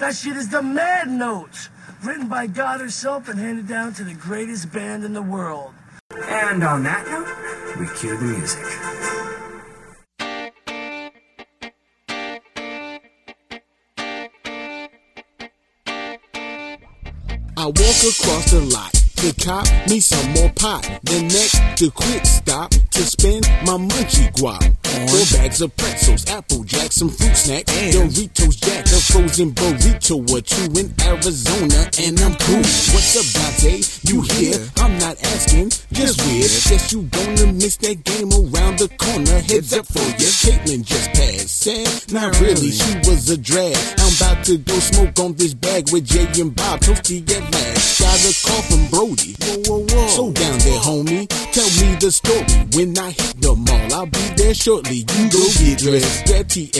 That shit is the Mad Notes, written by God herself and handed down to the greatest band in the world. And on that note, we cue the music. I walk across the lot to cop me some more pot. Then next to quick stop to spend my munchie guap. Four bags of pretzels, apple jack, some fruit snacks, Doritos jack, a frozen burrito or two in Arizona, and I'm cool. What's up, Dante? You here? I'm not asking, just weird. Guess you gonna miss that game around the corner. Heads up for you. Caitlin just passed. Sad? Not really, she was a drag. I'm about to go smoke on this bag with Jay and Bob. Toasty at last. Got a call from Brodie. Whoa, whoa, whoa. So down there, homie. Tell me the story. When I hit the mall, I'll be there shortly. You go get dressed. That TS,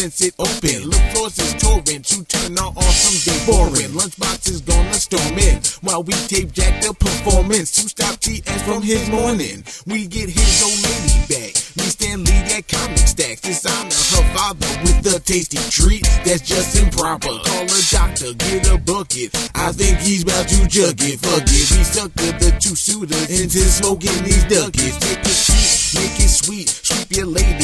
since it opened. Look, floors is touring to turn our awesome day boring. Lunchbox is gonna storm in while we tape jack the performance to stop TS from his morning. We get his old lady back. Me stand lead at comic stacks. Dishonor her father with a tasty treat that's just improper. Call a doctor, get a bucket. I think he's about to jug it. Fuck it, we sucker the two shooters into smoking these duckets. Take seat. Make it sweet, sweep your lady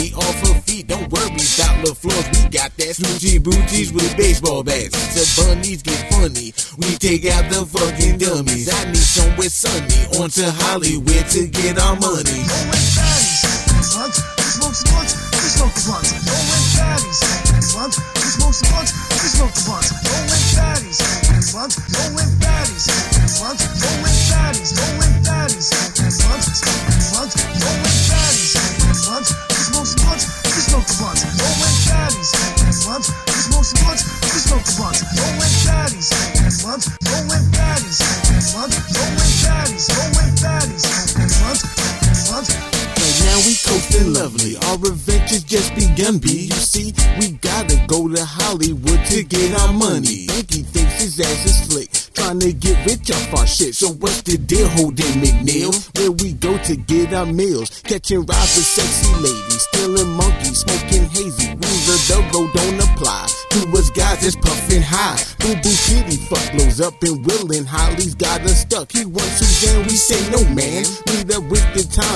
the floors, we got that snootchie bootchies with baseball bats. The bunnies get funny, we take out the fucking dummies. I need somewhere sunny, on to Hollywood to get our money. Right lovely. Our adventure's just begun, B. You see, we gotta go to Hollywood to get our money. Banky thinks his ass is slick, trying to get rich off our shit. So what's the deal, Holden McNeil? Where we go to get our meals, catching rides with sexy ladies, stealing monkeys, smoking hazy. Rules of the road don't apply to us guys that's puffing high. Boo boo kitty fuck blows up and willing. Holly's got us stuck. He wants to Suzanne, we say no man. The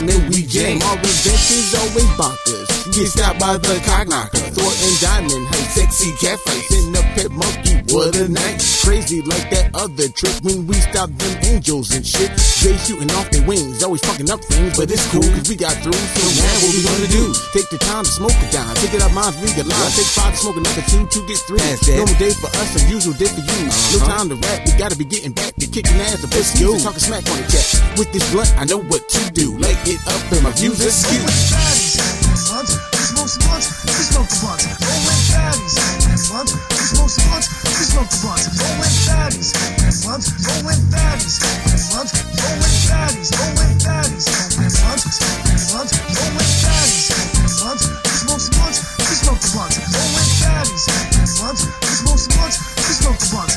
time and we jam. Our adventures always bonkers. Get stopped by the cock knocker. Thornton Diamond, hey, sexy cafe. In the pet monkey, what a night. Crazy like that other trick when we stop them angels and shit. They shooting off their wings, always fucking up things, but it's cool cause we got through. So now what we gonna do? Take the time to smoke it down. Take it out minds, we get live. Take five to smoke another two, two get three. Normal day for us, unusual day for you. No time to rap, we gotta be getting back to kicking ass and pussy. Talking smack on the cat. With this blunt, I know what to do. Light it up and my views are skewed. Smoke the smoke one.